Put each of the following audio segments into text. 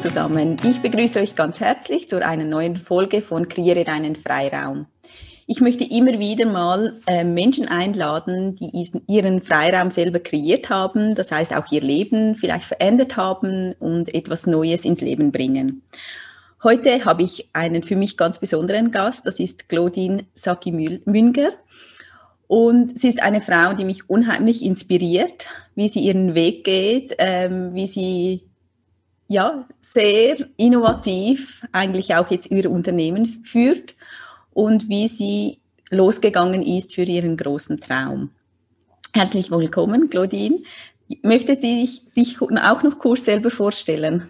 Zusammen, ich begrüße euch ganz herzlich zu einer neuen Folge von Kreiere deinen Freiraum. Ich möchte immer wieder mal äh, Menschen einladen, die ihren Freiraum selber kreiert haben, das heißt auch ihr Leben vielleicht verändert haben und etwas Neues ins Leben bringen. Heute habe ich einen für mich ganz besonderen Gast, das ist Claudine Saki-Münger. Und sie ist eine Frau, die mich unheimlich inspiriert, wie sie ihren Weg geht, ähm, wie sie ja sehr innovativ eigentlich auch jetzt ihr Unternehmen führt und wie sie losgegangen ist für ihren großen Traum. Herzlich willkommen, Claudine. Möchte dich, dich auch noch kurz selber vorstellen?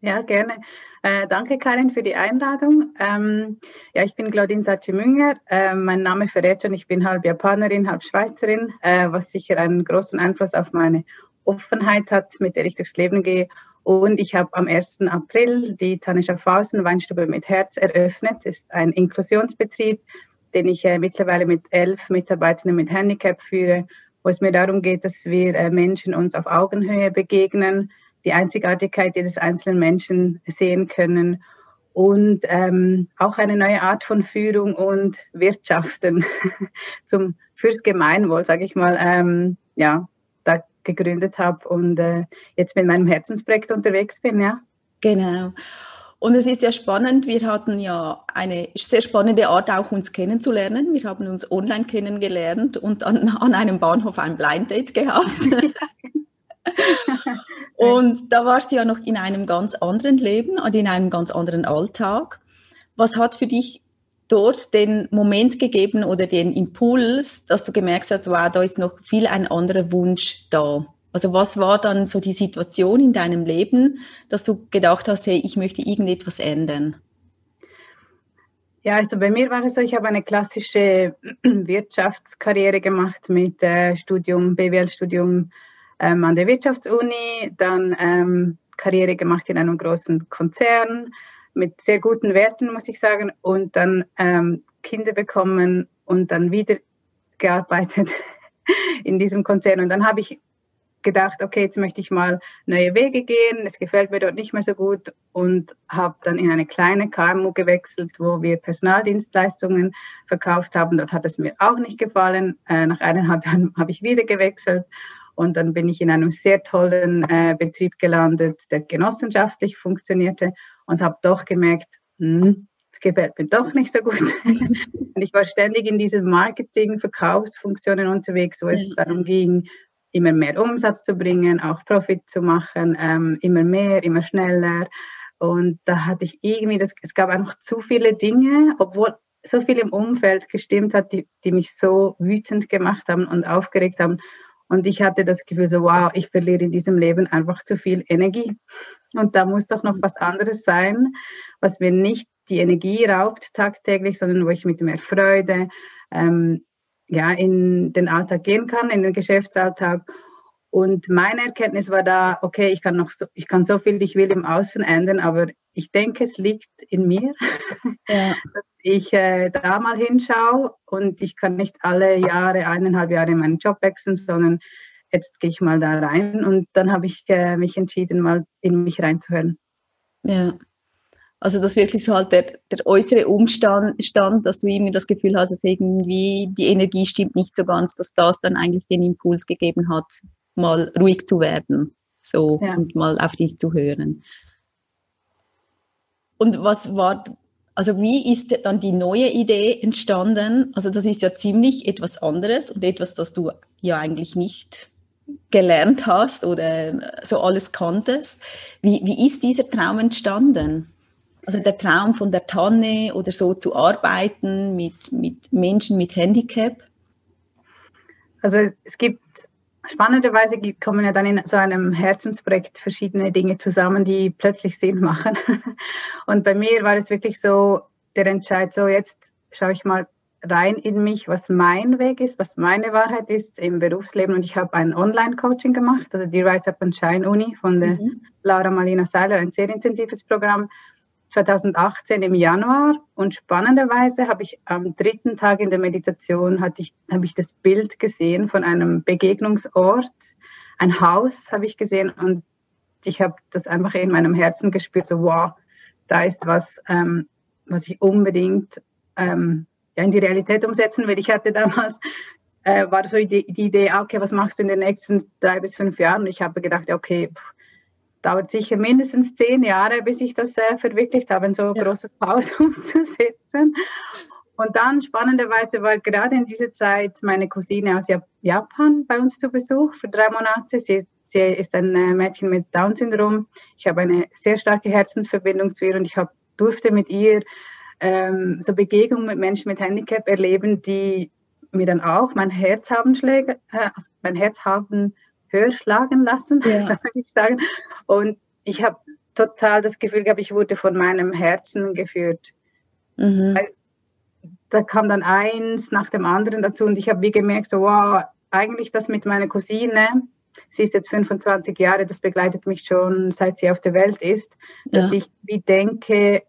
Ja, gerne. Äh, danke, Karin, für die Einladung. Ähm, ja, ich bin Claudine Sachi-Münger. Äh, mein Name verrät schon, ich bin halb Japanerin, halb Schweizerin, äh, was sicher einen großen Einfluss auf meine Offenheit hat, mit der ich durchs Leben gehe und ich habe am 1. April die Tanne Schaffhausen Weinstube mit Herz eröffnet. Das ist ein Inklusionsbetrieb, den ich äh, mittlerweile mit elf Mitarbeitern mit Handicap führe, wo es mir darum geht, dass wir äh, Menschen uns auf Augenhöhe begegnen, die Einzigartigkeit jedes einzelnen Menschen sehen können und ähm, auch eine neue Art von Führung und Wirtschaften zum fürs Gemeinwohl, sage ich mal, ähm, ja, gegründet habe und äh, jetzt mit meinem Herzensprojekt unterwegs bin, ja. Genau. Und es ist ja spannend, wir hatten ja eine sehr spannende Art, auch uns kennenzulernen. Wir haben uns online kennengelernt und an, an einem Bahnhof ein Blind Date gehabt. und da warst du ja noch in einem ganz anderen Leben und in einem ganz anderen Alltag. Was hat für dich dort den Moment gegeben oder den Impuls, dass du gemerkt hast, wow, da ist noch viel ein anderer Wunsch da? Also was war dann so die Situation in deinem Leben, dass du gedacht hast, hey, ich möchte irgendetwas ändern? Ja, also bei mir war es so, ich habe eine klassische Wirtschaftskarriere gemacht mit äh, Studium, BWL-Studium ähm, an der Wirtschaftsuni, dann ähm, Karriere gemacht in einem großen Konzern, mit sehr guten Werten, muss ich sagen, und dann ähm, Kinder bekommen und dann wieder gearbeitet in diesem Konzern. Und dann habe ich gedacht, okay, jetzt möchte ich mal neue Wege gehen. Es gefällt mir dort nicht mehr so gut und habe dann in eine kleine KMU gewechselt, wo wir Personaldienstleistungen verkauft haben. Dort hat es mir auch nicht gefallen. Äh, nach eineinhalb Jahren habe ich wieder gewechselt und dann bin ich in einem sehr tollen äh, Betrieb gelandet, der genossenschaftlich funktionierte und habe doch gemerkt, hm, es gefällt mir doch nicht so gut. und ich war ständig in diesen Marketing, Verkaufsfunktionen unterwegs, wo es darum ging, immer mehr Umsatz zu bringen, auch Profit zu machen, ähm, immer mehr, immer schneller. Und da hatte ich irgendwie, das, es gab einfach zu viele Dinge, obwohl so viel im Umfeld gestimmt hat, die, die mich so wütend gemacht haben und aufgeregt haben. Und ich hatte das Gefühl so, wow, ich verliere in diesem Leben einfach zu viel Energie. Und da muss doch noch was anderes sein, was mir nicht die Energie raubt tagtäglich, sondern wo ich mit mehr Freude ähm, ja, in den Alltag gehen kann, in den Geschäftsalltag. Und meine Erkenntnis war da, okay, ich kann noch so, ich kann so viel, ich will im Außen ändern, aber ich denke, es liegt in mir, ja. dass ich äh, da mal hinschaue und ich kann nicht alle Jahre, eineinhalb Jahre meinen Job wechseln, sondern jetzt gehe ich mal da rein und dann habe ich äh, mich entschieden, mal in mich reinzuhören. Ja. Also dass wirklich so halt der, der äußere Umstand, stand, dass du irgendwie das Gefühl hast, dass irgendwie die Energie stimmt nicht so ganz, dass das dann eigentlich den Impuls gegeben hat, mal ruhig zu werden, so ja. und mal auf dich zu hören. Und was war, also wie ist dann die neue Idee entstanden? Also das ist ja ziemlich etwas anderes und etwas, das du ja eigentlich nicht gelernt hast oder so alles kanntest. Wie, wie ist dieser Traum entstanden? Also der Traum von der Tanne oder so zu arbeiten mit, mit Menschen mit Handicap? Also es gibt, spannenderweise kommen ja dann in so einem Herzensprojekt verschiedene Dinge zusammen, die plötzlich Sinn machen. Und bei mir war es wirklich so der Entscheid, so jetzt schaue ich mal rein in mich, was mein Weg ist, was meine Wahrheit ist im Berufsleben. Und ich habe ein Online-Coaching gemacht, also die Rise Up and Shine Uni von der mhm. Laura Malina Seiler, ein sehr intensives Programm. 2018 im Januar und spannenderweise habe ich am dritten Tag in der Meditation hatte ich, habe ich das Bild gesehen von einem Begegnungsort, ein Haus habe ich gesehen und ich habe das einfach in meinem Herzen gespürt, so wow, da ist was, ähm, was ich unbedingt ähm, ja, in die Realität umsetzen will. Ich hatte damals, äh, war so die, die Idee, ah, okay, was machst du in den nächsten drei bis fünf Jahren? Und ich habe gedacht, okay, pff, dauert sicher mindestens zehn Jahre, bis ich das äh, verwirklicht habe, ein so ja. großes Haus umzusetzen. Und dann spannenderweise war gerade in dieser Zeit meine Cousine aus Japan bei uns zu Besuch für drei Monate. Sie, sie ist ein äh, Mädchen mit Down-Syndrom. Ich habe eine sehr starke Herzensverbindung zu ihr und ich hab, durfte mit ihr ähm, so Begegnungen mit Menschen mit Handicap erleben, die mir dann auch mein Herz haben, schläge, äh, mein Herz haben höher schlagen lassen, ja. ich sagen. Und ich habe total das Gefühl gehabt, ich wurde von meinem Herzen geführt. Mhm. Da kam dann eins nach dem anderen dazu und ich habe wie gemerkt, so wow, eigentlich das mit meiner Cousine, sie ist jetzt 25 Jahre, das begleitet mich schon seit sie auf der Welt ist, ja. dass ich wie denke,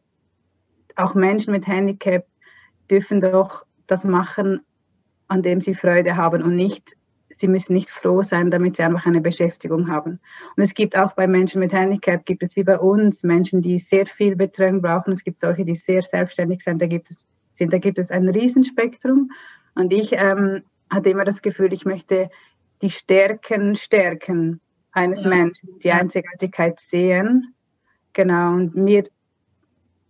auch Menschen mit Handicap dürfen doch das machen, an dem sie Freude haben und nicht, sie müssen nicht froh sein, damit sie einfach eine Beschäftigung haben. Und es gibt auch bei Menschen mit Handicap, gibt es wie bei uns Menschen, die sehr viel Betreuung brauchen. Es gibt solche, die sehr selbstständig sind. Da gibt es sind. Da gibt es ein Riesenspektrum. Und ich ähm, hatte immer das Gefühl, ich möchte die Stärken stärken eines ja. Menschen, die Einzigartigkeit sehen. Genau. Und mir,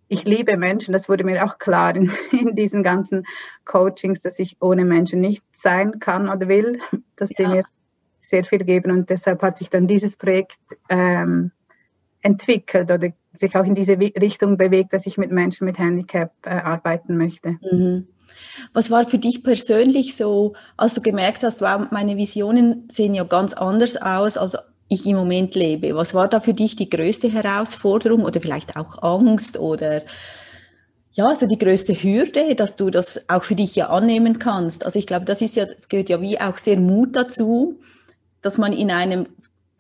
ich liebe Menschen, das wurde mir auch klar in, in diesen ganzen Coachings, dass ich ohne Menschen nicht sein kann oder will, dass ja. die mir sehr viel geben. Und deshalb hat sich dann dieses Projekt ähm, entwickelt oder sich auch in diese Richtung bewegt, dass ich mit Menschen mit Handicap äh, arbeiten möchte. Mhm. Was war für dich persönlich so, als du gemerkt hast, wow, meine Visionen sehen ja ganz anders aus, als ich im Moment lebe? Was war da für dich die größte Herausforderung oder vielleicht auch Angst oder ja, so die größte Hürde, dass du das auch für dich ja annehmen kannst? Also ich glaube, das ist ja, es gehört ja wie auch sehr Mut dazu, dass man in einem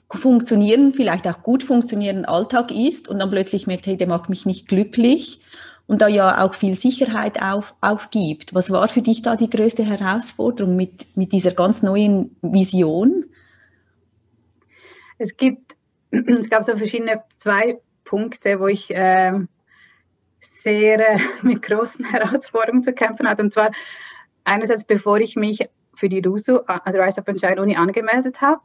funktionieren, vielleicht auch gut funktionierenden Alltag ist und dann plötzlich merkt, hey, der macht mich nicht glücklich und da ja auch viel Sicherheit auf, aufgibt. Was war für dich da die größte Herausforderung mit, mit dieser ganz neuen Vision? Es gibt, es gab so verschiedene zwei Punkte, wo ich äh, sehr äh, mit großen Herausforderungen zu kämpfen hatte. Und zwar einerseits, bevor ich mich für die RUSU, also Rise Up and Shine Uni, angemeldet habe,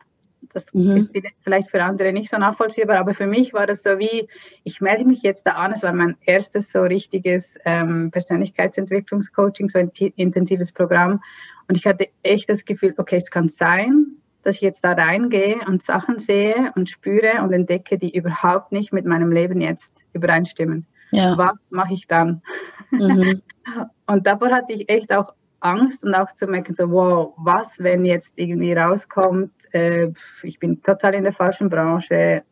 das mhm. ist vielleicht für andere nicht so nachvollziehbar, aber für mich war das so wie, ich melde mich jetzt da an. Es war mein erstes so richtiges ähm, Persönlichkeitsentwicklungscoaching, so ein intensives Programm. Und ich hatte echt das Gefühl, okay, es kann sein, dass ich jetzt da reingehe und Sachen sehe und spüre und entdecke, die überhaupt nicht mit meinem Leben jetzt übereinstimmen. Ja. Was mache ich dann? Mhm. und davor hatte ich echt auch Angst und auch zu merken, so, wow, was, wenn jetzt irgendwie rauskommt, äh, ich bin total in der falschen Branche,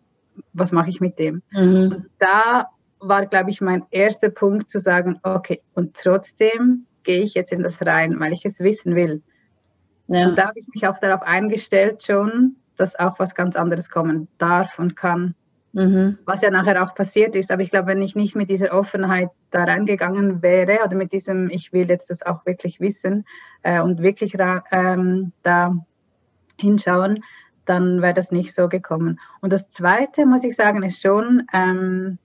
was mache ich mit dem? Mhm. Und da war, glaube ich, mein erster Punkt zu sagen, okay, und trotzdem gehe ich jetzt in das rein, weil ich es wissen will. Ja. Und da habe ich mich auch darauf eingestellt schon, dass auch was ganz anderes kommen darf und kann. Mhm. Was ja nachher auch passiert ist. Aber ich glaube, wenn ich nicht mit dieser Offenheit da reingegangen wäre oder mit diesem, ich will jetzt das auch wirklich wissen äh, und wirklich ähm, da hinschauen, dann wäre das nicht so gekommen. Und das Zweite, muss ich sagen, ist schon, ähm,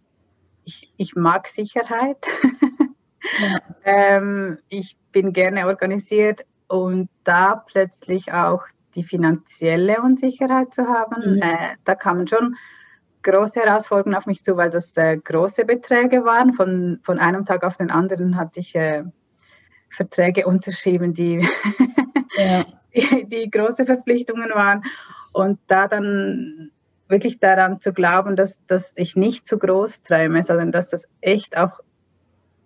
ich, ich mag Sicherheit. ja. ähm, ich bin gerne organisiert und da plötzlich auch die finanzielle Unsicherheit zu haben, mhm. äh, da kamen schon große Herausforderungen auf mich zu, weil das äh, große Beträge waren. Von, von einem Tag auf den anderen hatte ich äh, Verträge unterschrieben, die, ja. die, die, große Verpflichtungen waren. Und da dann wirklich daran zu glauben, dass, dass ich nicht zu groß träume, sondern dass das echt auch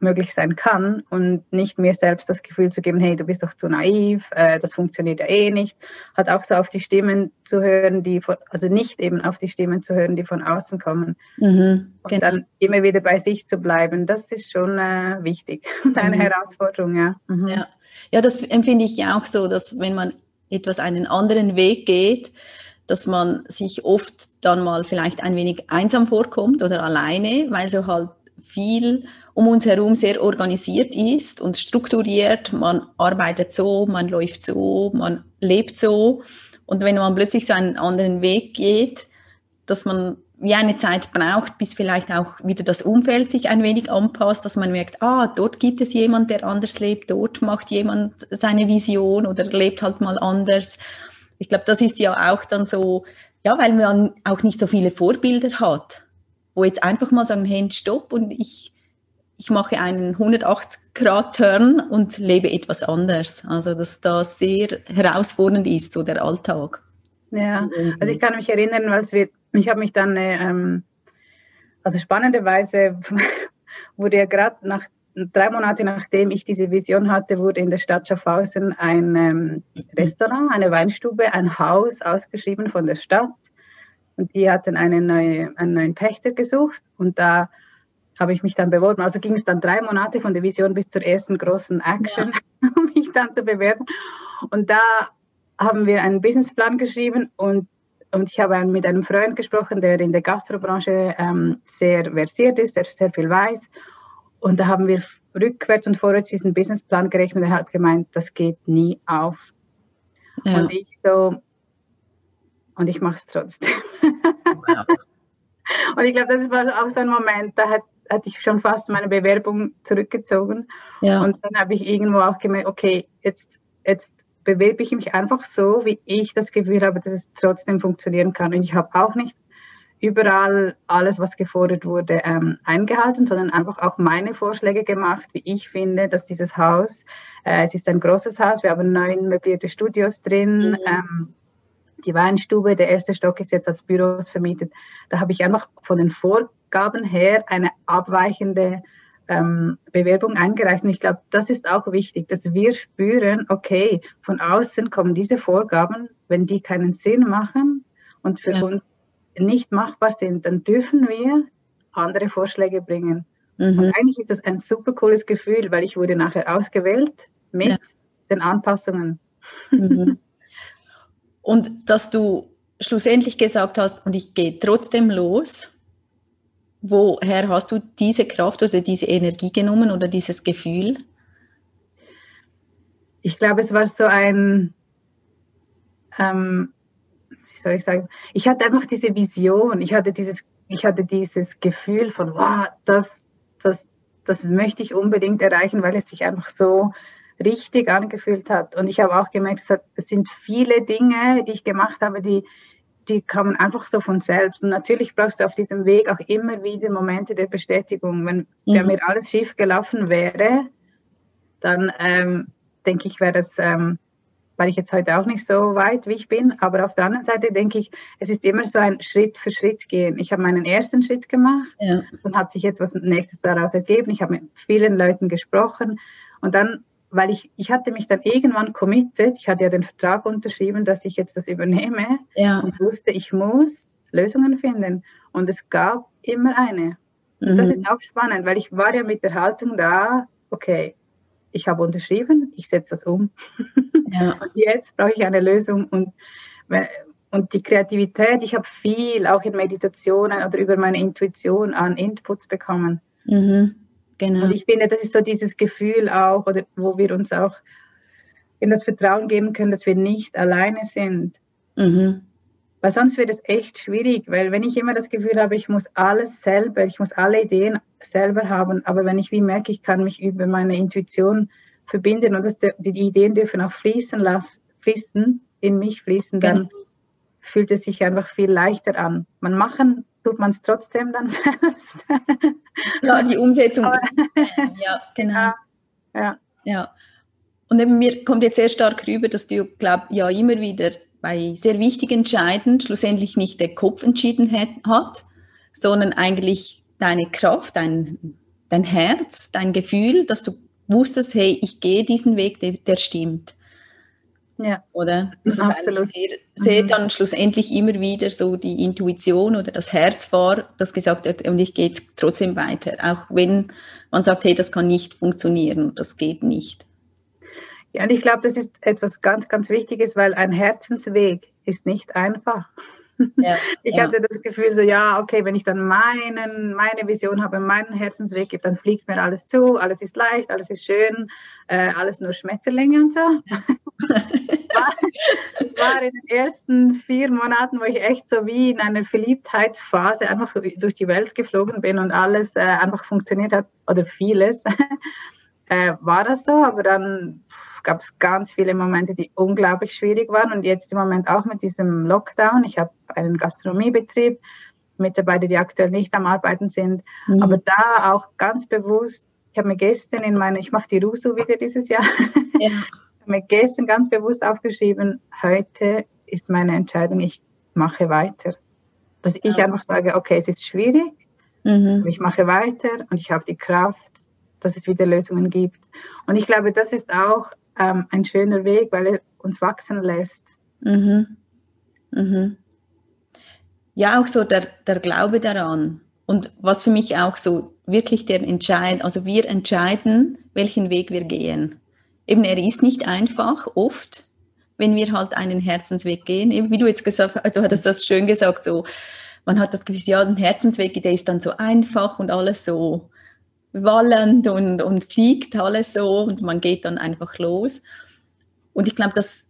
möglich sein kann und nicht mir selbst das Gefühl zu geben, hey, du bist doch zu naiv, äh, das funktioniert ja eh nicht, hat auch so auf die Stimmen zu hören, die von, also nicht eben auf die Stimmen zu hören, die von außen kommen. Mhm, und genau. dann immer wieder bei sich zu bleiben, das ist schon äh, wichtig und eine mhm. Herausforderung, ja. Mhm. ja. Ja, das empfinde ich ja auch so, dass wenn man etwas einen anderen Weg geht, dass man sich oft dann mal vielleicht ein wenig einsam vorkommt oder alleine, weil so halt viel um uns herum sehr organisiert ist und strukturiert. Man arbeitet so, man läuft so, man lebt so. Und wenn man plötzlich so einen anderen Weg geht, dass man wie eine Zeit braucht, bis vielleicht auch wieder das Umfeld sich ein wenig anpasst, dass man merkt, ah, dort gibt es jemand, der anders lebt, dort macht jemand seine Vision oder lebt halt mal anders. Ich glaube, das ist ja auch dann so, ja, weil man auch nicht so viele Vorbilder hat, wo jetzt einfach mal sagen, hey, stopp und ich, ich mache einen 180-Grad-Turn und lebe etwas anders. Also, dass das sehr herausfordernd ist, so der Alltag. Ja, also ich kann mich erinnern, was wir ich habe mich dann, äh, ähm, also spannenderweise wurde ja gerade nach drei Monate nachdem ich diese Vision hatte, wurde in der Stadt Schaffhausen ein ähm, Restaurant, eine Weinstube, ein Haus ausgeschrieben von der Stadt. Und die hatten einen, neue, einen neuen Pächter gesucht und da habe ich mich dann beworben. Also ging es dann drei Monate von der Vision bis zur ersten großen Action, ja. um mich dann zu bewerben. Und da haben wir einen Businessplan geschrieben und und ich habe mit einem Freund gesprochen, der in der Gastrobranche ähm, sehr versiert ist, der sehr viel weiß. Und da haben wir rückwärts und vorwärts diesen Businessplan gerechnet. Er hat gemeint, das geht nie auf. Ja. Und ich so, und ich mache es trotzdem. Ja. und ich glaube, das war auch so ein Moment, da hat, hatte ich schon fast meine Bewerbung zurückgezogen. Ja. Und dann habe ich irgendwo auch gemerkt, okay, jetzt, jetzt bewerbe ich mich einfach so, wie ich das Gefühl habe, dass es trotzdem funktionieren kann. Und ich habe auch nicht überall alles, was gefordert wurde, ähm, eingehalten, sondern einfach auch meine Vorschläge gemacht, wie ich finde, dass dieses Haus, äh, es ist ein großes Haus, wir haben neun möblierte Studios drin, mhm. ähm, die Weinstube, der erste Stock ist jetzt als Büros vermietet. Da habe ich einfach von den Vorgaben her eine abweichende ähm, Bewerbung eingereicht. Und ich glaube, das ist auch wichtig, dass wir spüren, okay, von außen kommen diese Vorgaben, wenn die keinen Sinn machen und für ja. uns nicht machbar sind, dann dürfen wir andere Vorschläge bringen. Mhm. Und eigentlich ist das ein super cooles Gefühl, weil ich wurde nachher ausgewählt mit ja. den Anpassungen. Mhm. Und dass du schlussendlich gesagt hast, und ich gehe trotzdem los, woher hast du diese Kraft oder diese Energie genommen oder dieses Gefühl? Ich glaube, es war so ein, ähm, wie soll ich sagen, ich hatte einfach diese Vision, ich hatte dieses, ich hatte dieses Gefühl von, wow, das, das, das möchte ich unbedingt erreichen, weil es sich einfach so richtig angefühlt hat. Und ich habe auch gemerkt, es sind viele Dinge, die ich gemacht habe, die die kommen einfach so von selbst. Und natürlich brauchst du auf diesem Weg auch immer wieder Momente der Bestätigung. Wenn, mhm. mir alles schief gelaufen wäre, dann ähm, denke ich, wäre das, ähm, weil ich jetzt heute auch nicht so weit, wie ich bin. Aber auf der anderen Seite denke ich, es ist immer so ein Schritt für Schritt gehen. Ich habe meinen ersten Schritt gemacht, ja. dann hat sich etwas Nächstes daraus ergeben. Ich habe mit vielen Leuten gesprochen und dann weil ich, ich hatte mich dann irgendwann committed, ich hatte ja den Vertrag unterschrieben, dass ich jetzt das übernehme ja. und wusste, ich muss Lösungen finden. Und es gab immer eine. Mhm. Das ist auch spannend, weil ich war ja mit der Haltung da, okay, ich habe unterschrieben, ich setze das um. Ja. und jetzt brauche ich eine Lösung. Und, und die Kreativität, ich habe viel auch in Meditationen oder über meine Intuition an Inputs bekommen. Mhm. Genau. Und ich finde, das ist so dieses Gefühl auch, oder wo wir uns auch in das Vertrauen geben können, dass wir nicht alleine sind. Mhm. Weil sonst wird es echt schwierig, weil wenn ich immer das Gefühl habe, ich muss alles selber, ich muss alle Ideen selber haben, aber wenn ich wie merke, ich kann mich über meine Intuition verbinden und das, die Ideen dürfen auch fließen lassen, fließen, in mich fließen, dann genau. fühlt es sich einfach viel leichter an. Man machen tut man es trotzdem dann selbst. Ja, die Umsetzung. ja, genau. Ja. ja. Und eben mir kommt jetzt sehr stark rüber, dass du, glaube ja immer wieder bei sehr wichtigen Entscheiden schlussendlich nicht der Kopf entschieden hat, sondern eigentlich deine Kraft, dein, dein Herz, dein Gefühl, dass du wusstest, hey, ich gehe diesen Weg, der, der stimmt. Ja. Oder? Das ist Absolut. sehr, sehr mhm. dann schlussendlich immer wieder so die Intuition oder das Herz war, das gesagt hat, und ich gehe jetzt trotzdem weiter. Auch wenn man sagt, hey, das kann nicht funktionieren, das geht nicht. Ja, und ich glaube, das ist etwas ganz, ganz Wichtiges, weil ein Herzensweg ist nicht einfach. Ja, ich ja. hatte das Gefühl so, ja, okay, wenn ich dann meinen, meine Vision habe, meinen Herzensweg gebe, dann fliegt mir alles zu, alles ist leicht, alles ist schön, äh, alles nur Schmetterlinge und so. war, war in den ersten vier Monaten, wo ich echt so wie in einer Verliebtheitsphase einfach durch die Welt geflogen bin und alles äh, einfach funktioniert hat, oder vieles, äh, war das so. Aber dann gab es ganz viele Momente, die unglaublich schwierig waren. Und jetzt im Moment auch mit diesem Lockdown. Ich habe einen Gastronomiebetrieb, Mitarbeiter, die aktuell nicht am Arbeiten sind. Mhm. Aber da auch ganz bewusst, ich habe mir gestern in meine, ich mache die Rusu wieder dieses Jahr, ja. habe mir gestern ganz bewusst aufgeschrieben, heute ist meine Entscheidung, ich mache weiter. Dass ich ja. einfach sage, okay, es ist schwierig, mhm. ich mache weiter und ich habe die Kraft, dass es wieder Lösungen gibt. Und ich glaube, das ist auch ähm, ein schöner Weg, weil er uns wachsen lässt. Mhm. Mhm. Ja, auch so der, der Glaube daran. Und was für mich auch so wirklich der Entscheid, also wir entscheiden, welchen Weg wir gehen. Eben, er ist nicht einfach, oft, wenn wir halt einen Herzensweg gehen. Eben, wie du jetzt gesagt hast, du hattest das schön gesagt, so, man hat das Gefühl, ja, ein Herzensweg, der ist dann so einfach und alles so wallend und, und fliegt alles so und man geht dann einfach los. Und ich glaube, dass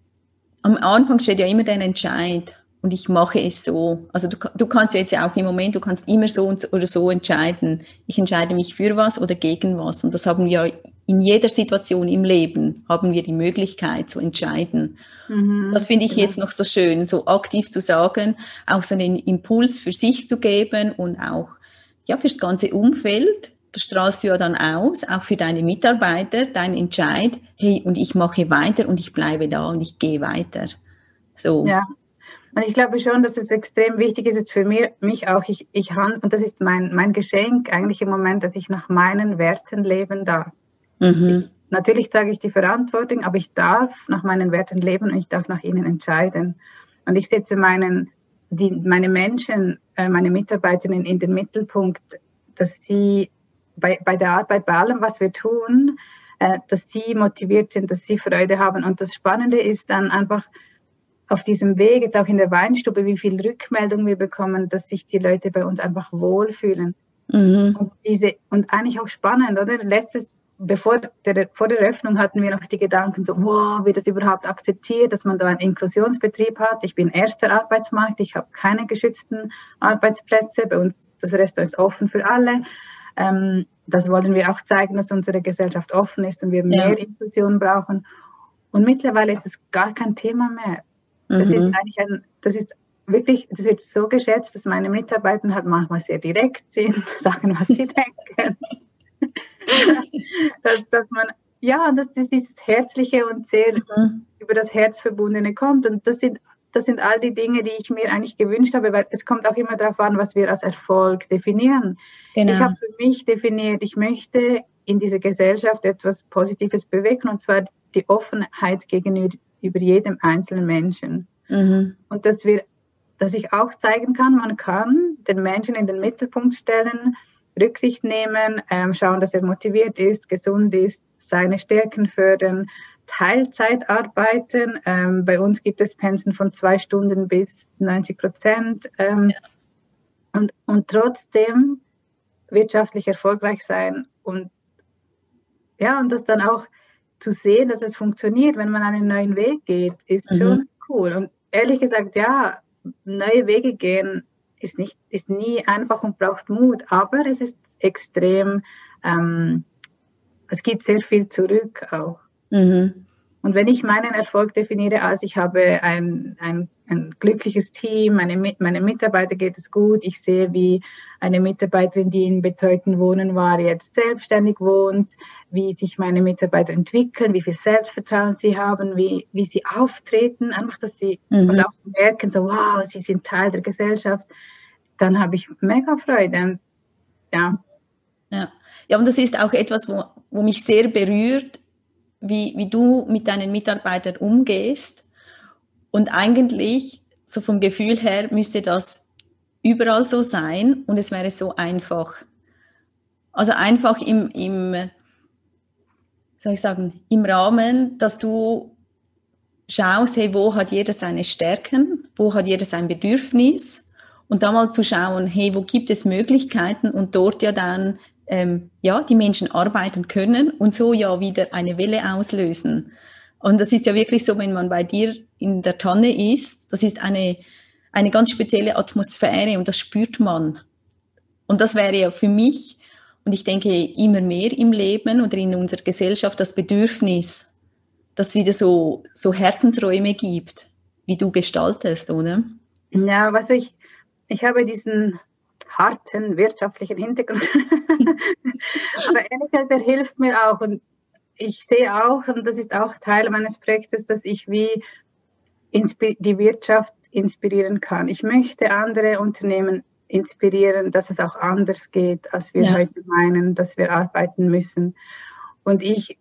am Anfang steht ja immer der Entscheid und ich mache es so. Also du, du kannst jetzt ja auch im Moment, du kannst immer so oder so entscheiden. Ich entscheide mich für was oder gegen was. Und das haben wir in jeder Situation im Leben, haben wir die Möglichkeit zu entscheiden. Mhm, das finde ich genau. jetzt noch so schön, so aktiv zu sagen, auch so einen Impuls für sich zu geben und auch ja, fürs ganze Umfeld das strahlst du ja dann aus, auch für deine Mitarbeiter, dein Entscheid, hey, und ich mache weiter und ich bleibe da und ich gehe weiter. So. Ja. Und ich glaube schon, dass es extrem wichtig ist jetzt für mich, mich auch, ich, ich hand, und das ist mein, mein Geschenk eigentlich im Moment, dass ich nach meinen Werten leben darf. Mhm. Ich, natürlich trage ich die Verantwortung, aber ich darf nach meinen Werten leben und ich darf nach ihnen entscheiden. Und ich setze meinen, die, meine Menschen, äh, meine Mitarbeiterinnen in den Mittelpunkt, dass sie bei, bei der Arbeit, bei allem, was wir tun, äh, dass sie motiviert sind, dass sie Freude haben. Und das Spannende ist dann einfach auf diesem Weg, jetzt auch in der Weinstube, wie viel Rückmeldung wir bekommen, dass sich die Leute bei uns einfach wohlfühlen. Mhm. Und, diese, und eigentlich auch spannend, oder? Letztes, bevor der, vor der Eröffnung hatten wir noch die Gedanken so, wow, wird das überhaupt akzeptiert, dass man da einen Inklusionsbetrieb hat? Ich bin erster Arbeitsmarkt, ich habe keine geschützten Arbeitsplätze, bei uns das Restaurant ist offen für alle. Ähm, das wollen wir auch zeigen, dass unsere Gesellschaft offen ist und wir mehr Inklusion brauchen. Und mittlerweile ist es gar kein Thema mehr. Das mhm. ist eigentlich ein, das ist wirklich, das wird so geschätzt, dass meine Mitarbeiter halt manchmal sehr direkt sind, sagen, was sie denken. dass, dass man, ja, dass das dieses Herzliche und sehr mhm. über das Herz verbundene kommt. Und das sind das sind all die Dinge, die ich mir eigentlich gewünscht habe, weil es kommt auch immer darauf an, was wir als Erfolg definieren. Genau. Ich habe für mich definiert, ich möchte in dieser Gesellschaft etwas Positives bewegen, und zwar die Offenheit gegenüber jedem einzelnen Menschen. Mhm. Und dass wir, dass ich auch zeigen kann, man kann den Menschen in den Mittelpunkt stellen, Rücksicht nehmen, ähm, schauen, dass er motiviert ist, gesund ist, seine Stärken fördern, Teilzeit arbeiten. Ähm, bei uns gibt es Pensen von zwei Stunden bis 90 Prozent. Ähm, ja. und, und trotzdem wirtschaftlich erfolgreich sein und ja, und das dann auch zu sehen, dass es funktioniert, wenn man einen neuen Weg geht, ist mhm. schon cool. Und ehrlich gesagt, ja, neue Wege gehen ist nicht, ist nie einfach und braucht Mut, aber es ist extrem, ähm, es gibt sehr viel zurück auch. Mhm. Und wenn ich meinen Erfolg definiere als ich habe ein, ein, ein glückliches Team, meine, meine Mitarbeiter geht es gut, ich sehe, wie eine Mitarbeiterin, die in betreuten Wohnen war, jetzt selbstständig wohnt, wie sich meine Mitarbeiter entwickeln, wie viel Selbstvertrauen sie haben, wie, wie sie auftreten, einfach, dass sie mhm. und auch merken, so, wow, sie sind Teil der Gesellschaft, dann habe ich mega Freude. ja. Ja. ja, und das ist auch etwas, wo, wo mich sehr berührt, wie, wie du mit deinen Mitarbeitern umgehst. Und eigentlich, so vom Gefühl her, müsste das überall so sein und es wäre so einfach. Also einfach im, im soll ich sagen, im Rahmen, dass du schaust, hey, wo hat jeder seine Stärken, wo hat jeder sein Bedürfnis und da mal zu schauen, hey, wo gibt es Möglichkeiten und dort ja dann ähm, ja, die Menschen arbeiten können und so ja wieder eine Welle auslösen. Und das ist ja wirklich so, wenn man bei dir in der Tanne ist, das ist eine, eine ganz spezielle Atmosphäre und das spürt man. Und das wäre ja für mich, und ich denke immer mehr im Leben oder in unserer Gesellschaft, das Bedürfnis, dass es wieder so, so Herzensräume gibt, wie du gestaltest, oder? Ja, was ich, ich habe diesen harten wirtschaftlichen Hintergrund. Aber ehrlich gesagt, der hilft mir auch. Und ich sehe auch, und das ist auch Teil meines Projektes, dass ich wie die Wirtschaft inspirieren kann. Ich möchte andere Unternehmen inspirieren, dass es auch anders geht, als wir ja. heute meinen, dass wir arbeiten müssen. Und ich,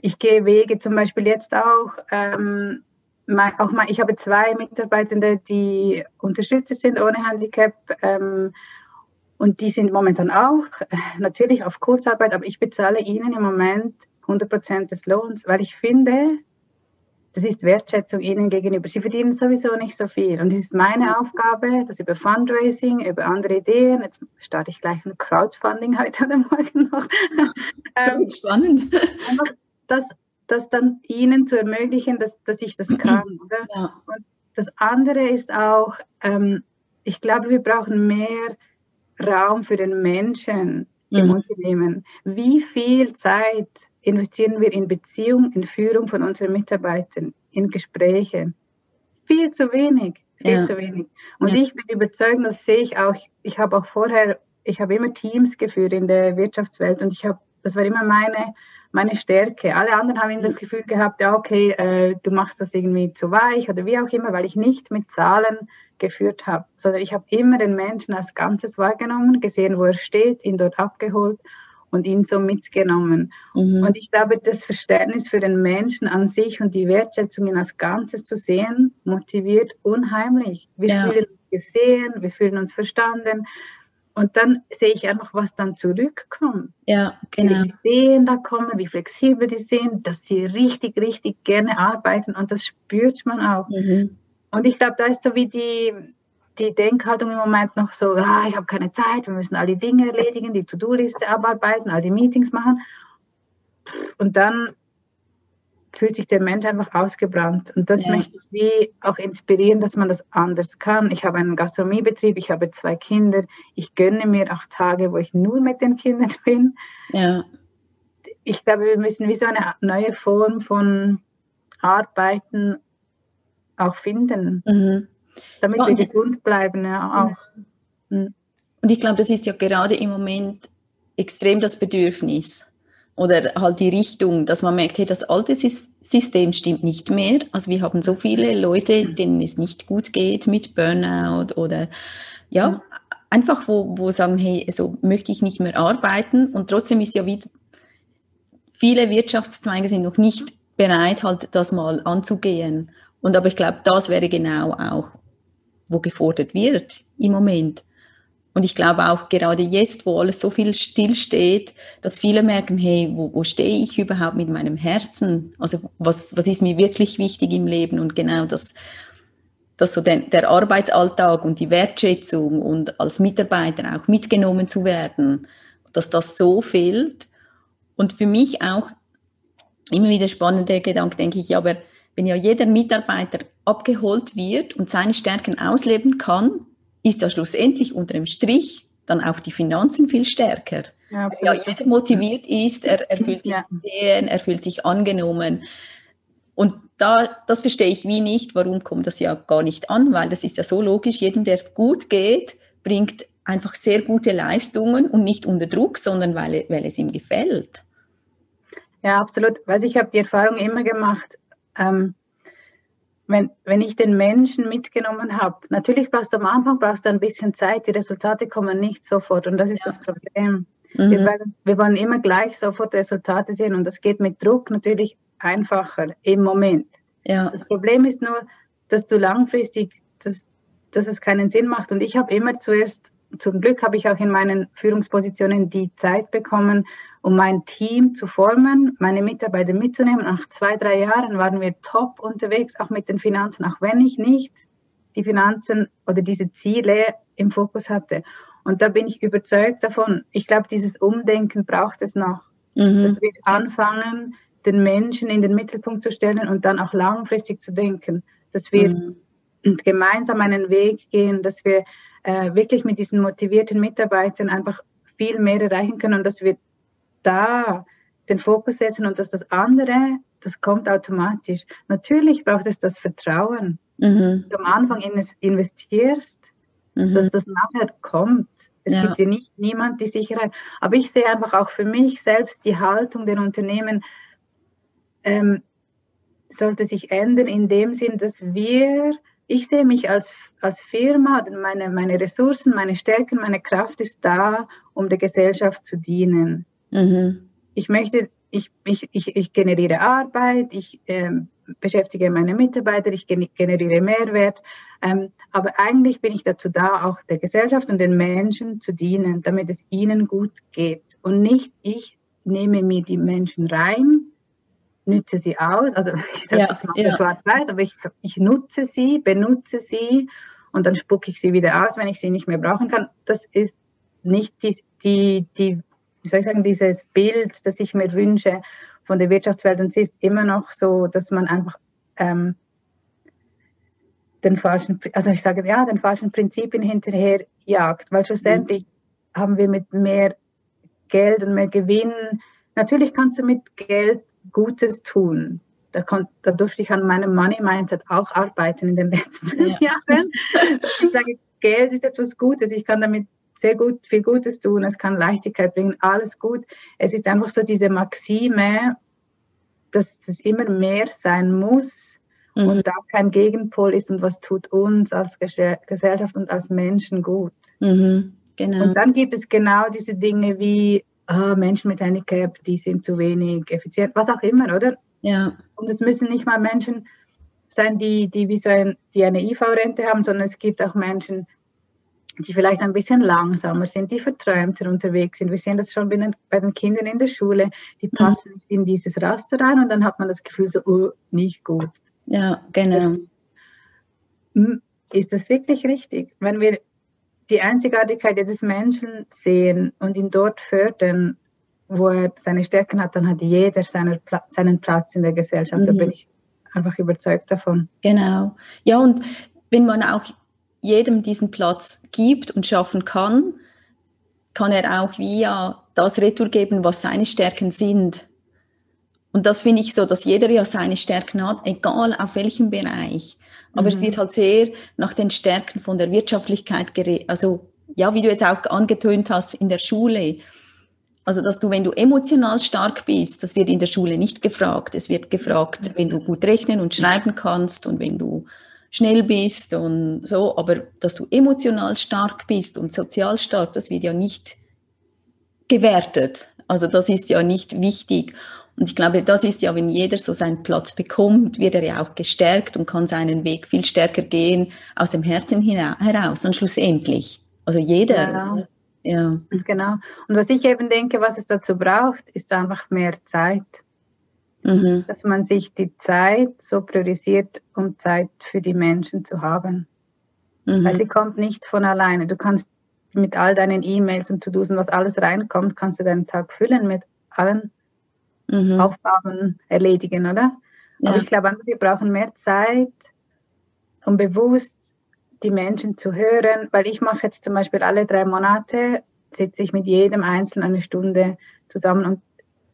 ich gehe Wege, zum Beispiel jetzt auch, ähm, mein, auch mein, ich habe zwei Mitarbeitende, die unterstützt sind ohne Handicap. Ähm, und die sind momentan auch äh, natürlich auf Kurzarbeit, aber ich bezahle ihnen im Moment 100 Prozent des Lohns, weil ich finde, das ist Wertschätzung ihnen gegenüber. Sie verdienen sowieso nicht so viel. Und es ist meine Aufgabe, das über Fundraising, über andere Ideen. Jetzt starte ich gleich ein Crowdfunding heute oder morgen noch. ähm, spannend. Das, das dann ihnen zu ermöglichen, dass, dass ich das kann. Oder? Ja. Und das andere ist auch, ähm, ich glaube, wir brauchen mehr Raum für den Menschen im mhm. Unternehmen. Wie viel Zeit investieren wir in Beziehung, in Führung von unseren Mitarbeitern, in Gespräche? Viel zu wenig, viel ja. zu wenig. Und ja. ich bin überzeugt, das sehe ich auch, ich habe auch vorher, ich habe immer Teams geführt in der Wirtschaftswelt und ich habe, das war immer meine, meine Stärke. Alle anderen haben das Gefühl gehabt, ja, okay, äh, du machst das irgendwie zu weich oder wie auch immer, weil ich nicht mit Zahlen geführt habe, sondern ich habe immer den Menschen als Ganzes wahrgenommen, gesehen, wo er steht, ihn dort abgeholt und ihn so mitgenommen. Mhm. Und ich glaube, das Verständnis für den Menschen an sich und die Wertschätzung ihn als Ganzes zu sehen, motiviert unheimlich. Wir ja. fühlen uns gesehen, wir fühlen uns verstanden. Und dann sehe ich einfach, was dann zurückkommt. Ja, genau. Wie Ideen da kommen, wie flexibel die sind, dass sie richtig, richtig gerne arbeiten und das spürt man auch. Mhm. Und ich glaube, da ist so wie die, die Denkhaltung im Moment noch so, ah, ich habe keine Zeit, wir müssen all die Dinge erledigen, die To-Do-Liste abarbeiten, all die Meetings machen. Und dann fühlt sich der Mensch einfach ausgebrannt. Und das ja. möchte ich wie auch inspirieren, dass man das anders kann. Ich habe einen Gastronomiebetrieb, ich habe zwei Kinder. Ich gönne mir auch Tage, wo ich nur mit den Kindern bin. Ja. Ich glaube, wir müssen wie so eine neue Form von Arbeiten auch finden, mhm. damit ja, wir gesund bleiben. Ja, auch. Mhm. Und ich glaube, das ist ja gerade im Moment extrem das Bedürfnis oder halt die Richtung, dass man merkt, hey, das alte System stimmt nicht mehr. Also wir haben so viele Leute, denen es nicht gut geht mit Burnout oder ja, mhm. einfach wo, wo sagen, hey, so möchte ich nicht mehr arbeiten und trotzdem ist ja wieder, viele Wirtschaftszweige sind noch nicht bereit, halt das mal anzugehen. Und aber ich glaube, das wäre genau auch, wo gefordert wird im Moment. Und ich glaube auch gerade jetzt, wo alles so viel stillsteht, dass viele merken, hey, wo, wo stehe ich überhaupt mit meinem Herzen? Also was, was ist mir wirklich wichtig im Leben? Und genau das, dass so der, der Arbeitsalltag und die Wertschätzung und als Mitarbeiter auch mitgenommen zu werden, dass das so fehlt. Und für mich auch immer wieder spannender Gedanke, denke ich, aber wenn ja jeder Mitarbeiter abgeholt wird und seine Stärken ausleben kann, ist ja schlussendlich unter dem Strich dann auch die Finanzen viel stärker. Ja, ja jeder motiviert ist, er, er fühlt sich ja. gesehen, er fühlt sich angenommen. Und da, das verstehe ich wie nicht, warum kommt das ja gar nicht an, weil das ist ja so logisch, jedem, der es gut geht, bringt einfach sehr gute Leistungen und nicht unter Druck, sondern weil, weil es ihm gefällt. Ja, absolut. Weil ich habe die Erfahrung immer gemacht, ähm, wenn, wenn ich den Menschen mitgenommen habe, natürlich brauchst du am Anfang brauchst du ein bisschen Zeit, die Resultate kommen nicht sofort und das ist ja. das Problem. Mhm. Wir, wollen, wir wollen immer gleich sofort Resultate sehen und das geht mit Druck natürlich einfacher im Moment. Ja. Das Problem ist nur, dass du langfristig, dass, dass es keinen Sinn macht und ich habe immer zuerst, zum Glück habe ich auch in meinen Führungspositionen die Zeit bekommen, um mein Team zu formen, meine Mitarbeiter mitzunehmen. Nach zwei, drei Jahren waren wir top unterwegs, auch mit den Finanzen, auch wenn ich nicht die Finanzen oder diese Ziele im Fokus hatte. Und da bin ich überzeugt davon. Ich glaube, dieses Umdenken braucht es noch. Mhm. Dass wir anfangen, den Menschen in den Mittelpunkt zu stellen und dann auch langfristig zu denken, dass wir mhm. gemeinsam einen Weg gehen, dass wir äh, wirklich mit diesen motivierten Mitarbeitern einfach viel mehr erreichen können und dass wir da den Fokus setzen und dass das andere, das kommt automatisch. Natürlich braucht es das Vertrauen. Mhm. Du am Anfang investierst, mhm. dass das nachher kommt. Es ja. gibt dir nicht niemand die Sicherheit. Aber ich sehe einfach auch für mich selbst die Haltung der Unternehmen ähm, sollte sich ändern in dem Sinn, dass wir, ich sehe mich als, als Firma, meine, meine Ressourcen, meine Stärken, meine Kraft ist da, um der Gesellschaft zu dienen. Mhm. Ich möchte, ich, ich, ich, ich generiere Arbeit, ich ähm, beschäftige meine Mitarbeiter, ich generiere Mehrwert. Ähm, aber eigentlich bin ich dazu da, auch der Gesellschaft und den Menschen zu dienen, damit es ihnen gut geht. Und nicht ich nehme mir die Menschen rein, nütze sie aus. Also ich sage ja, jetzt mal ja. schwarz-weiß, aber ich, ich nutze sie, benutze sie und dann spucke ich sie wieder aus, wenn ich sie nicht mehr brauchen kann. Das ist nicht die, die, die wie soll ich sagen, dieses Bild, das ich mir wünsche von der Wirtschaftswelt. Und es ist immer noch so, dass man einfach ähm, den falschen, also ich sage ja, den falschen Prinzipien hinterher jagt, weil schlussendlich mhm. haben wir mit mehr Geld und mehr Gewinn, natürlich kannst du mit Geld Gutes tun. Da, kon, da durfte ich an meinem Money Mindset auch arbeiten in den letzten ja. Jahren. Ich sage, Geld ist etwas Gutes. Ich kann damit sehr gut, viel Gutes tun. Es kann Leichtigkeit bringen, alles gut. Es ist einfach so diese Maxime, dass es immer mehr sein muss mhm. und da kein Gegenpol ist und was tut uns als Gesellschaft und als Menschen gut. Mhm. Genau. Und dann gibt es genau diese Dinge wie ah, Menschen mit Handicap, die sind zu wenig effizient, was auch immer, oder? Ja. Und es müssen nicht mal Menschen sein, die, die wie so ein, die eine IV-Rente haben, sondern es gibt auch Menschen, die vielleicht ein bisschen langsamer sind, die verträumter unterwegs sind. Wir sehen das schon bei den, bei den Kindern in der Schule, die mhm. passen nicht in dieses Raster rein und dann hat man das Gefühl so, oh, nicht gut. Ja, genau. Hm, ist das wirklich richtig? Wenn wir die Einzigartigkeit des Menschen sehen und ihn dort fördern, wo er seine Stärken hat, dann hat jeder seinen, seinen Platz in der Gesellschaft. Mhm. Da bin ich einfach überzeugt davon. Genau. Ja, und wenn man auch jedem diesen Platz gibt und schaffen kann, kann er auch via das Retour geben, was seine Stärken sind. Und das finde ich so, dass jeder ja seine Stärken hat, egal auf welchem Bereich. Aber mhm. es wird halt sehr nach den Stärken von der Wirtschaftlichkeit geredet. Also, ja, wie du jetzt auch angetönt hast in der Schule. Also, dass du, wenn du emotional stark bist, das wird in der Schule nicht gefragt. Es wird gefragt, wenn du gut rechnen und schreiben kannst und wenn du schnell bist und so. Aber dass du emotional stark bist und sozial stark, das wird ja nicht gewertet. Also, das ist ja nicht wichtig. Und ich glaube, das ist ja, wenn jeder so seinen Platz bekommt, wird er ja auch gestärkt und kann seinen Weg viel stärker gehen aus dem Herzen heraus und schlussendlich. Also jeder. Ja. ja. Genau. Und was ich eben denke, was es dazu braucht, ist einfach mehr Zeit. Mhm. Dass man sich die Zeit so priorisiert, um Zeit für die Menschen zu haben. Mhm. Weil sie kommt nicht von alleine. Du kannst mit all deinen E-Mails und To-Dos und was alles reinkommt, kannst du deinen Tag füllen mit allen mhm. Aufgaben erledigen, oder? Ja. Aber ich glaube, wir brauchen mehr Zeit, um bewusst die Menschen zu hören, weil ich mache jetzt zum Beispiel alle drei Monate, sitze ich mit jedem Einzelnen eine Stunde zusammen und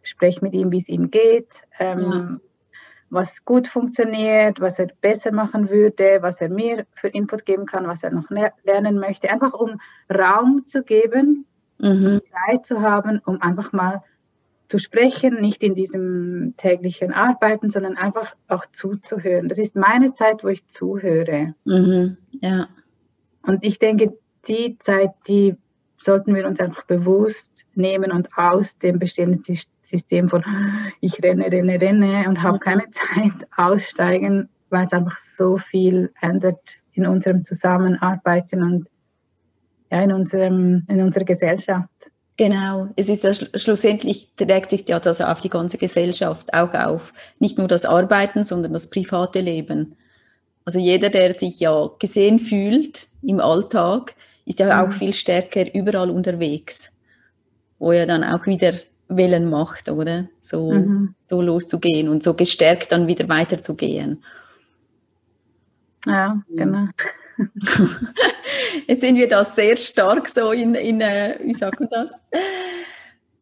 spreche mit ihm, wie es ihm geht, ähm, ja. was gut funktioniert, was er besser machen würde, was er mir für Input geben kann, was er noch lernen möchte, einfach um Raum zu geben, mhm. Zeit zu haben, um einfach mal zu sprechen, nicht in diesem täglichen Arbeiten, sondern einfach auch zuzuhören. Das ist meine Zeit, wo ich zuhöre. Mhm, ja. Und ich denke, die Zeit, die sollten wir uns einfach bewusst nehmen und aus dem bestehenden System von ich renne, renne, renne und habe mhm. keine Zeit aussteigen, weil es einfach so viel ändert in unserem Zusammenarbeiten und ja, in, unserem, in unserer Gesellschaft. Genau, es ist ja schlussendlich trägt sich ja das auf die ganze Gesellschaft, auch auf nicht nur das Arbeiten, sondern das private Leben. Also jeder, der sich ja gesehen fühlt im Alltag, ist ja mhm. auch viel stärker überall unterwegs, wo ja dann auch wieder Wellen macht, oder? So, mhm. so loszugehen und so gestärkt dann wieder weiterzugehen. Ja, genau. Jetzt sind wir da sehr stark so in, in äh, wie sagt man das?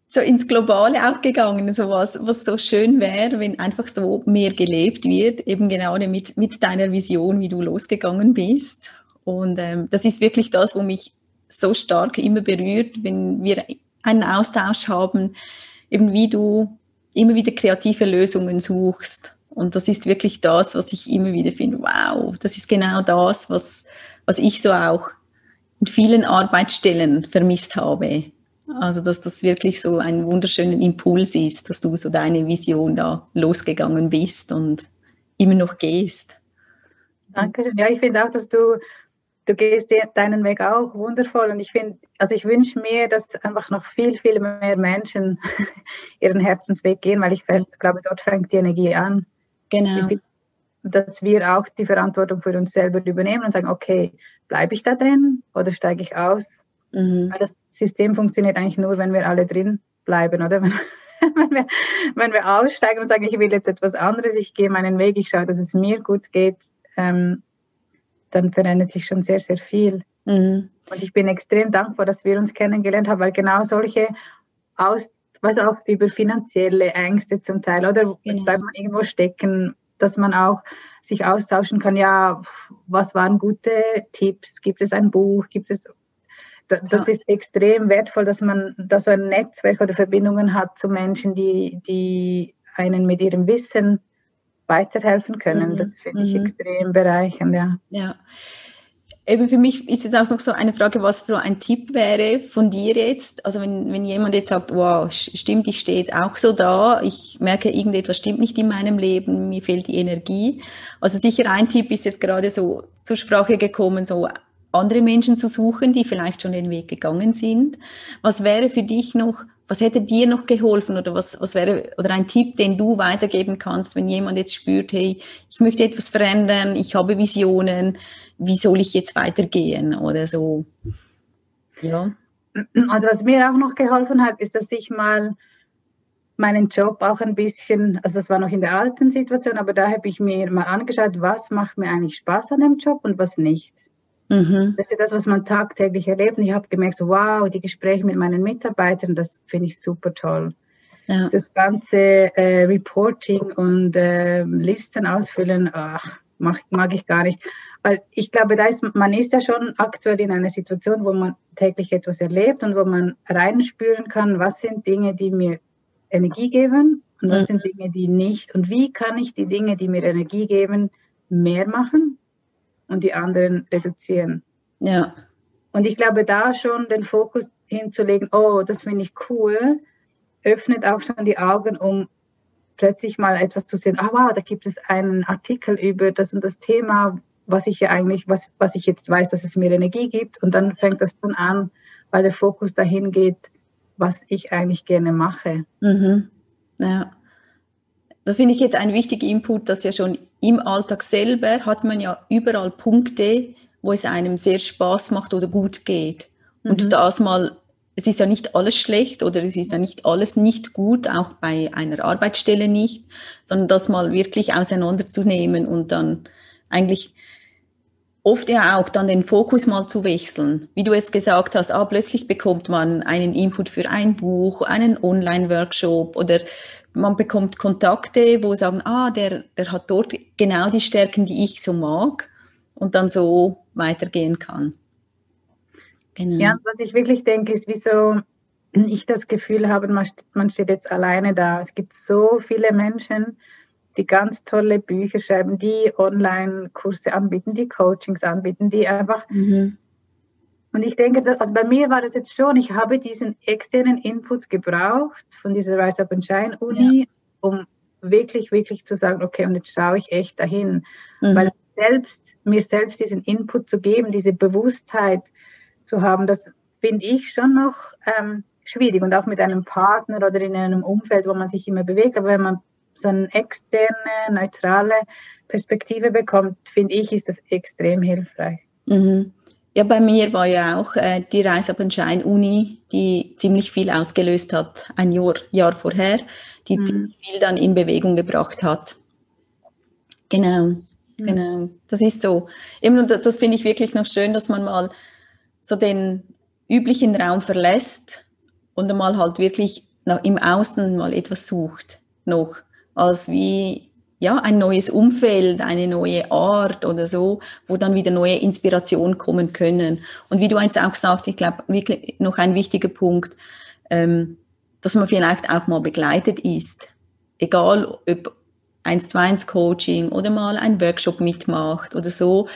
So ins Globale auch gegangen, so was, was so schön wäre, wenn einfach so mehr gelebt wird, eben genau mit, mit deiner Vision, wie du losgegangen bist. Und ähm, das ist wirklich das, wo mich so stark immer berührt, wenn wir einen Austausch haben, eben wie du immer wieder kreative Lösungen suchst und das ist wirklich das, was ich immer wieder finde, wow, das ist genau das, was, was ich so auch in vielen Arbeitsstellen vermisst habe. Also, dass das wirklich so ein wunderschöner Impuls ist, dass du so deine Vision da losgegangen bist und immer noch gehst. Danke. Ja, ich finde auch, dass du, du gehst deinen Weg auch wundervoll. Und ich finde, also ich wünsche mir, dass einfach noch viel, viel mehr Menschen ihren Herzensweg gehen, weil ich glaube, dort fängt die Energie an. Genau. Dass wir auch die Verantwortung für uns selber übernehmen und sagen, okay, bleibe ich da drin oder steige ich aus? Mhm. Weil das System funktioniert eigentlich nur, wenn wir alle drin bleiben, oder? Wenn, wenn, wir, wenn wir aussteigen und sagen, ich will jetzt etwas anderes, ich gehe meinen Weg, ich schaue, dass es mir gut geht, ähm, dann verändert sich schon sehr, sehr viel. Mhm. Und ich bin extrem dankbar, dass wir uns kennengelernt haben, weil genau solche Aus was auch über finanzielle Ängste zum Teil oder genau. bleibt man irgendwo stecken, dass man auch sich austauschen kann, ja, was waren gute Tipps, gibt es ein Buch, gibt es, das ja. ist extrem wertvoll, dass man da so ein Netzwerk oder Verbindungen hat zu Menschen, die, die einen mit ihrem Wissen weiterhelfen können. Mhm. Das finde ich mhm. extrem bereichernd, ja. Ja, eben für mich ist jetzt auch noch so eine Frage, was für ein Tipp wäre von dir jetzt. Also wenn, wenn jemand jetzt sagt, wow, stimmt, ich stehe jetzt auch so da, ich merke, irgendetwas stimmt nicht in meinem Leben, mir fehlt die Energie. Also sicher ein Tipp ist jetzt gerade so zur Sprache gekommen, so andere Menschen zu suchen, die vielleicht schon den Weg gegangen sind. Was wäre für dich noch, was hätte dir noch geholfen oder was, was wäre, oder ein Tipp, den du weitergeben kannst, wenn jemand jetzt spürt, hey, ich möchte etwas verändern, ich habe Visionen, wie soll ich jetzt weitergehen oder so. Ja. Also was mir auch noch geholfen hat, ist, dass ich mal meinen Job auch ein bisschen, also das war noch in der alten Situation, aber da habe ich mir mal angeschaut, was macht mir eigentlich Spaß an dem Job und was nicht. Mhm. Das ist das, was man tagtäglich erlebt. Und ich habe gemerkt, so, wow, die Gespräche mit meinen Mitarbeitern, das finde ich super toll. Ja. Das ganze äh, Reporting und äh, Listen ausfüllen, ach, mag, mag ich gar nicht. Weil ich glaube, da ist, man ist ja schon aktuell in einer Situation, wo man täglich etwas erlebt und wo man reinspüren kann, was sind Dinge, die mir Energie geben und was mhm. sind Dinge, die nicht. Und wie kann ich die Dinge, die mir Energie geben, mehr machen und die anderen reduzieren. Ja. Und ich glaube, da schon den Fokus hinzulegen, oh, das finde ich cool, öffnet auch schon die Augen, um plötzlich mal etwas zu sehen, ah wow, da gibt es einen Artikel über das und das Thema, was ich ja eigentlich, was, was ich jetzt weiß, dass es mir Energie gibt. Und dann fängt das schon an, weil der Fokus dahin geht, was ich eigentlich gerne mache. Mhm. Ja. Das finde ich jetzt ein wichtiger Input, dass ja schon im Alltag selber hat man ja überall Punkte, wo es einem sehr Spaß macht oder gut geht. Und mhm. das mal, es ist ja nicht alles schlecht oder es ist ja nicht alles nicht gut, auch bei einer Arbeitsstelle nicht, sondern das mal wirklich auseinanderzunehmen und dann eigentlich oft ja auch dann den Fokus mal zu wechseln. Wie du es gesagt hast, ah, plötzlich bekommt man einen Input für ein Buch, einen Online-Workshop oder man bekommt Kontakte, wo sagen, ah, der, der hat dort genau die Stärken, die ich so mag und dann so weitergehen kann. Genau. Ja, was ich wirklich denke, ist, wieso ich das Gefühl habe, man steht jetzt alleine da. Es gibt so viele Menschen, die ganz tolle Bücher schreiben, die Online-Kurse anbieten, die Coachings anbieten, die einfach. Mhm. Und ich denke, dass, also bei mir war das jetzt schon, ich habe diesen externen Input gebraucht von dieser Rise Up and Shine Uni, ja. um wirklich, wirklich zu sagen, okay, und jetzt schaue ich echt dahin. Mhm. Weil selbst, mir selbst diesen Input zu geben, diese Bewusstheit zu haben, das finde ich schon noch ähm, schwierig. Und auch mit einem Partner oder in einem Umfeld, wo man sich immer bewegt. Aber wenn man so eine externe, neutrale Perspektive bekommt, finde ich, ist das extrem hilfreich. Mhm. Ja, bei mir war ja auch äh, die Reise ab Uni, die ziemlich viel ausgelöst hat, ein Jahr, Jahr vorher, die mhm. ziemlich viel dann in Bewegung gebracht hat. Genau, mhm. genau. Das ist so. Eben, das, das finde ich wirklich noch schön, dass man mal so den üblichen Raum verlässt und einmal halt wirklich nach, im Außen mal etwas sucht noch, als wie ja, ein neues Umfeld, eine neue Art oder so, wo dann wieder neue Inspirationen kommen können. Und wie du eins auch sagst, ich glaube, wirklich noch ein wichtiger Punkt, ähm, dass man vielleicht auch mal begleitet ist. Egal ob 1 zu 1 Coaching oder mal ein Workshop mitmacht oder so.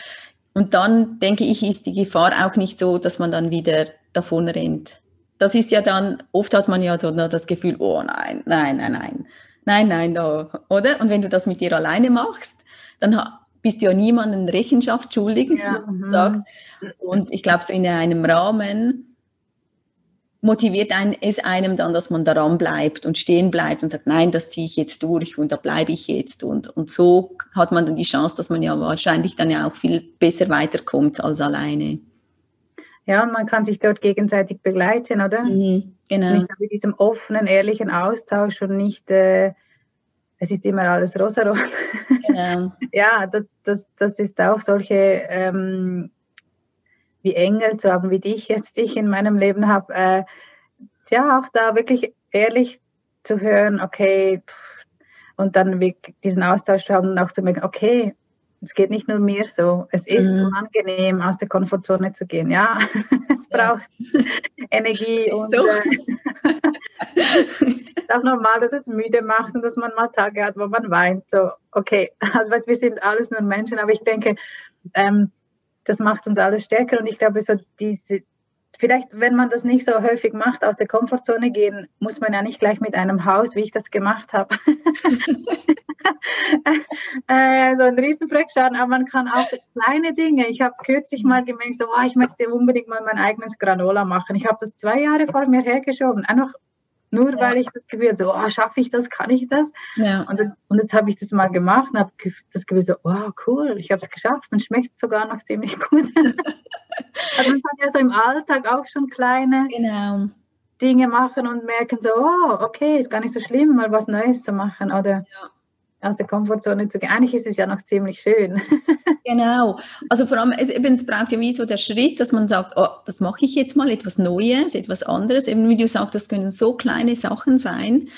Und dann denke ich, ist die Gefahr auch nicht so, dass man dann wieder davon rennt. Das ist ja dann, oft hat man ja so das Gefühl, oh nein, nein, nein, nein nein, nein, da, oder? Und wenn du das mit dir alleine machst, dann bist du ja niemandem Rechenschaft schuldig. Ja, mhm. und ich glaube, so in einem Rahmen motiviert ein, es einem dann, dass man daran bleibt und stehen bleibt und sagt, nein, das ziehe ich jetzt durch und da bleibe ich jetzt. Und, und so hat man dann die Chance, dass man ja wahrscheinlich dann ja auch viel besser weiterkommt als alleine. Ja, man kann sich dort gegenseitig begleiten, oder? Mhm, genau. Nicht mit diesem offenen, ehrlichen Austausch und nicht, äh, es ist immer alles rosarot. Genau. ja, das, das, das ist auch solche, ähm, wie Engel zu haben, wie dich jetzt, ich in meinem Leben habe. Äh, ja, auch da wirklich ehrlich zu hören, okay, pff, und dann diesen Austausch zu haben und auch zu merken, okay, es geht nicht nur mir so. Es ist mhm. unangenehm, aus der Komfortzone zu gehen. Ja, es braucht ja. Energie und äh, ist auch normal, dass es müde macht und dass man mal Tage hat, wo man weint. So, okay, also weißt, wir sind alles nur Menschen, aber ich denke, ähm, das macht uns alles stärker und ich glaube, so diese, vielleicht, wenn man das nicht so häufig macht, aus der Komfortzone gehen, muss man ja nicht gleich mit einem Haus, wie ich das gemacht habe, äh, so ein Riesenprojekt starten, aber man kann auch kleine Dinge. Ich habe kürzlich mal gemerkt, so, oh, ich möchte unbedingt mal mein eigenes Granola machen. Ich habe das zwei Jahre vor mir hergeschoben, einfach nur ja. weil ich das Gefühl so, oh, schaffe ich das, kann ich das? Ja. Und, und jetzt habe ich das mal gemacht und habe das Gefühl so, oh, cool, ich habe es geschafft und schmeckt sogar noch ziemlich gut. also man kann ja so im Alltag auch schon kleine genau. Dinge machen und merken so, oh, okay, ist gar nicht so schlimm, mal was Neues zu machen oder ja aus der Komfortzone zu gehen. Eigentlich ist es ja noch ziemlich schön. genau. Also vor allem, es, eben, es braucht ja wie so der Schritt, dass man sagt, oh, das mache ich jetzt mal, etwas Neues, etwas anderes. Eben wie du sagst, das können so kleine Sachen sein.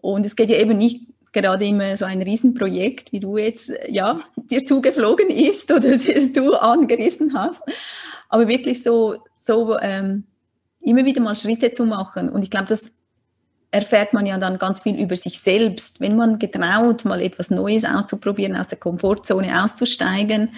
Und es geht ja eben nicht gerade immer so ein Riesenprojekt, wie du jetzt ja dir zugeflogen ist oder du angerissen hast. Aber wirklich so, so ähm, immer wieder mal Schritte zu machen. Und ich glaube, das erfährt man ja dann ganz viel über sich selbst. Wenn man getraut, mal etwas Neues auszuprobieren, aus der Komfortzone auszusteigen,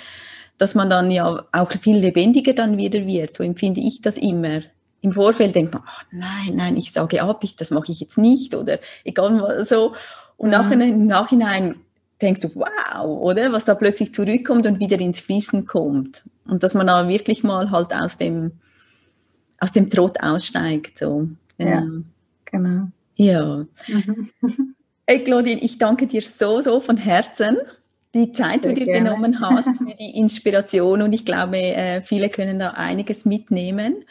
dass man dann ja auch viel lebendiger dann wieder wird. So empfinde ich das immer. Im Vorfeld denkt man, oh nein, nein, ich sage ab, ich, das mache ich jetzt nicht oder egal was so. Und mhm. nachher, im Nachhinein denkst du, wow, oder? Was da plötzlich zurückkommt und wieder ins Fließen kommt. Und dass man da wirklich mal halt aus dem, aus dem Trott aussteigt. So. Ja, genau. Ja. Mhm. Hey Claudine, ich danke dir so, so von Herzen. Die Zeit, die du dir gerne. genommen hast, für die Inspiration und ich glaube, äh, viele können da einiges mitnehmen.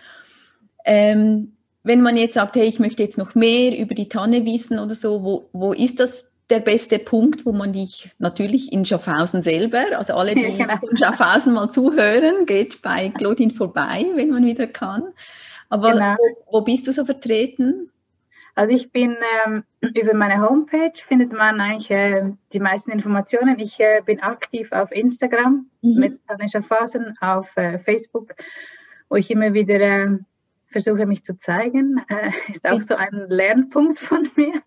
Ähm, wenn man jetzt sagt, hey, ich möchte jetzt noch mehr über die Tanne wissen oder so, wo, wo ist das der beste Punkt, wo man dich natürlich in Schaffhausen selber, also alle, die ja, genau. in Schaffhausen mal zuhören, geht bei Claudine vorbei, wenn man wieder kann. Aber genau. wo, wo, bist du so vertreten? Also ich bin ähm, über meine Homepage findet man eigentlich äh, die meisten Informationen. Ich äh, bin aktiv auf Instagram mhm. mit Tanisha Phasen, auf äh, Facebook, wo ich immer wieder äh, versuche mich zu zeigen. Äh, ist auch so ein Lernpunkt von mir,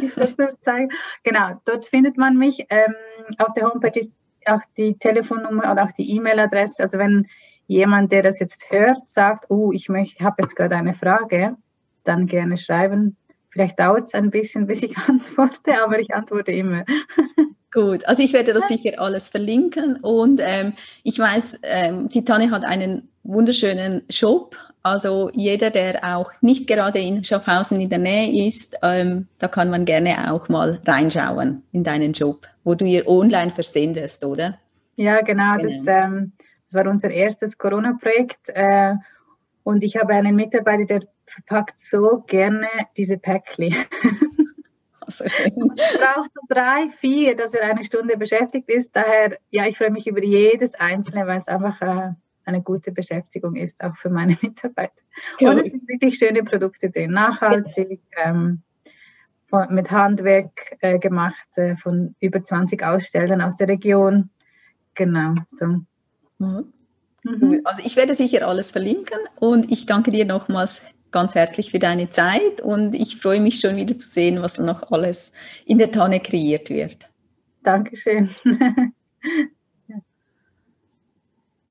mich so zu zeigen. Genau, dort findet man mich. Ähm, auf der Homepage ist auch die Telefonnummer oder auch die E-Mail-Adresse. Also wenn jemand, der das jetzt hört, sagt, oh, ich habe jetzt gerade eine Frage, dann gerne schreiben. Vielleicht dauert es ein bisschen, bis ich antworte, aber ich antworte immer. Gut, also ich werde das sicher alles verlinken und ähm, ich weiß, ähm, die Tanne hat einen wunderschönen Shop. Also jeder, der auch nicht gerade in Schaffhausen in der Nähe ist, ähm, da kann man gerne auch mal reinschauen in deinen Job, wo du ihr online versendest, oder? Ja, genau. genau. Das ähm, Das war unser erstes Corona-Projekt. Äh, und ich habe einen Mitarbeiter, der verpackt so gerne diese Päckchen. Also braucht so drei, vier, dass er eine Stunde beschäftigt ist. Daher, ja, ich freue mich über jedes einzelne, weil es einfach äh, eine gute Beschäftigung ist, auch für meine Mitarbeiter. Cool. Und es sind wirklich schöne Produkte drin, nachhaltig, ähm, von, mit Handwerk äh, gemacht, äh, von über 20 Ausstellern aus der Region. Genau, so. Mhm. Mhm. Also ich werde sicher alles verlinken und ich danke dir nochmals ganz herzlich für deine Zeit und ich freue mich schon wieder zu sehen, was noch alles in der Tonne kreiert wird. Dankeschön.